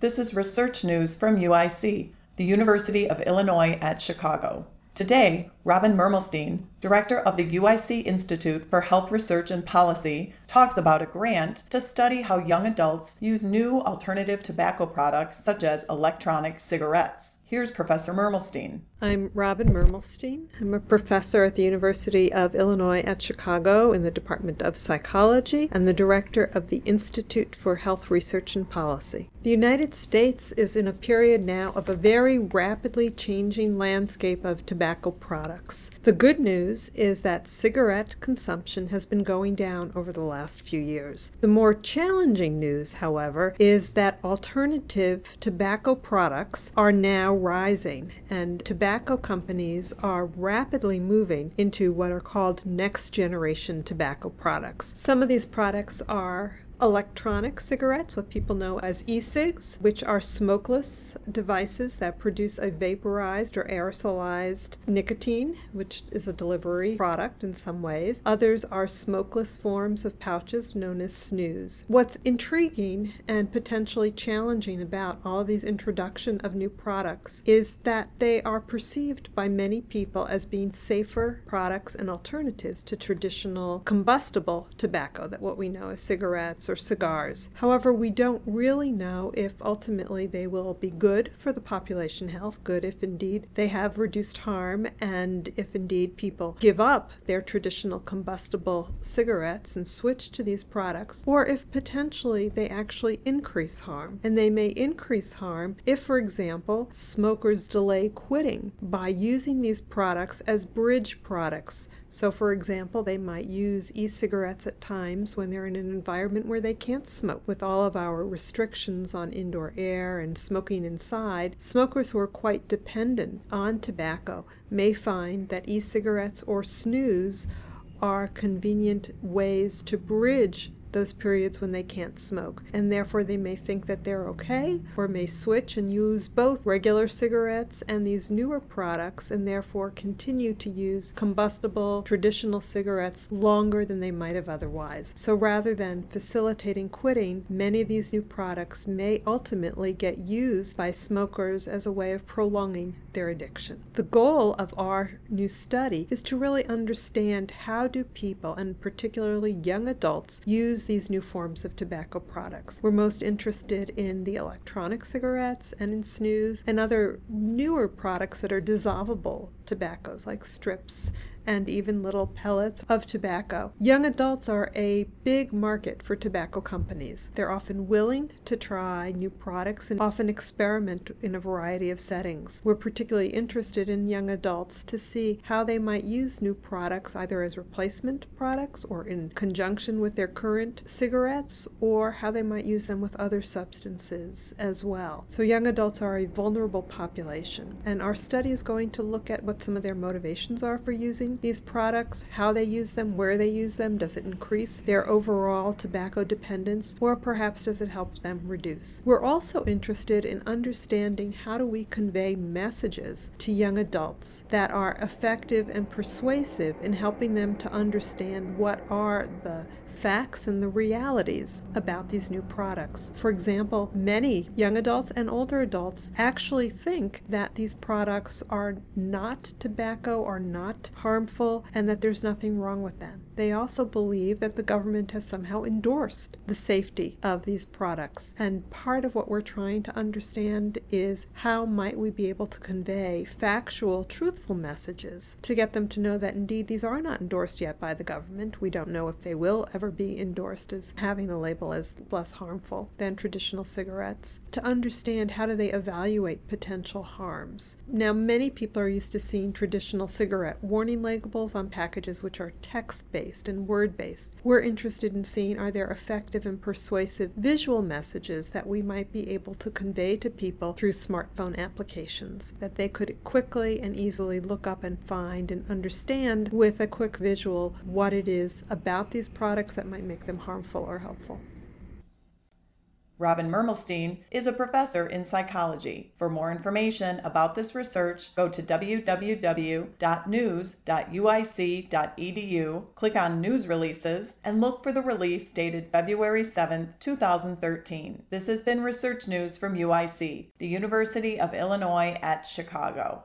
This is research news from UIC, the University of Illinois at Chicago. Today, Robin Mermelstein, director of the UIC Institute for Health Research and Policy, talks about a grant to study how young adults use new alternative tobacco products such as electronic cigarettes. Here's Professor Mermelstein. I'm Robin Mermelstein. I'm a professor at the University of Illinois at Chicago in the Department of Psychology and the director of the Institute for Health Research and Policy. The United States is in a period now of a very rapidly changing landscape of tobacco products. The good news is that cigarette consumption has been going down over the last few years. The more challenging news, however, is that alternative tobacco products are now rising, and tobacco companies are rapidly moving into what are called next generation tobacco products. Some of these products are electronic cigarettes, what people know as e cigs, which are smokeless devices that produce a vaporized or aerosolized nicotine, which is a delivery product in some ways. Others are smokeless forms of pouches known as snus. What's intriguing and potentially challenging about all these introduction of new products is that they are perceived by many people as being safer products and alternatives to traditional combustible tobacco, that what we know as cigarettes or cigars. However, we don't really know if ultimately they will be good for the population health, good if indeed they have reduced harm, and if indeed people give up their traditional combustible cigarettes and switch to these products, or if potentially they actually increase harm. And they may increase harm if, for example, smokers delay quitting by using these products as bridge products so, for example, they might use e cigarettes at times when they're in an environment where they can't smoke. With all of our restrictions on indoor air and smoking inside, smokers who are quite dependent on tobacco may find that e cigarettes or snus are convenient ways to bridge those periods when they can't smoke. And therefore, they may think that they're okay or may switch and use both regular cigarettes and these newer products and therefore continue to use combustible traditional cigarettes longer than they might have otherwise. So rather than facilitating quitting, many of these new products may ultimately get used by smokers as a way of prolonging their addiction. The goal of our new study is to really understand how do people, and particularly young adults, use these new forms of tobacco products. We're most interested in the electronic cigarettes and in snus and other newer products that are dissolvable tobaccos like strips and even little pellets of tobacco. Young adults are a big market for tobacco companies. They're often willing to try new products and often experiment in a variety of settings. We're particularly interested in young adults to see how they might use new products either as replacement products or in conjunction with their current cigarettes or how they might use them with other substances as well. So young adults are a vulnerable population and our study is going to look at what some of their motivations are for using these products, how they use them, where they use them, does it increase their overall tobacco dependence, or perhaps does it help them reduce? We're also interested in understanding how do we convey messages to young adults that are effective and persuasive in helping them to understand what are the facts and the realities about these new products. For example, many young adults and older adults actually think that these products are not tobacco, are not harmful, and that there's nothing wrong with them. They also believe that the government has somehow endorsed the safety of these products. And part of what we're trying to understand is how might we be able to convey factual, truthful messages to get them to know that indeed these are not endorsed yet by the government. We don't know if they will ever be endorsed as having a label as less harmful than traditional cigarettes, to understand how do they evaluate potential harms. Now, many people are used to seeing traditional cigarette warning labels on packages which are text based and word based. We're interested in seeing are there effective and persuasive visual messages that we might be able to convey to people through smartphone applications that they could quickly and easily look up and find and understand with a quick visual what it is about these products that might make them harmful or helpful. Robin Mermelstein is a professor in psychology. For more information about this research, go to www.news.uic.edu, click on News Releases, and look for the release dated February 7, 2013. This has been Research News from UIC, the University of Illinois at Chicago.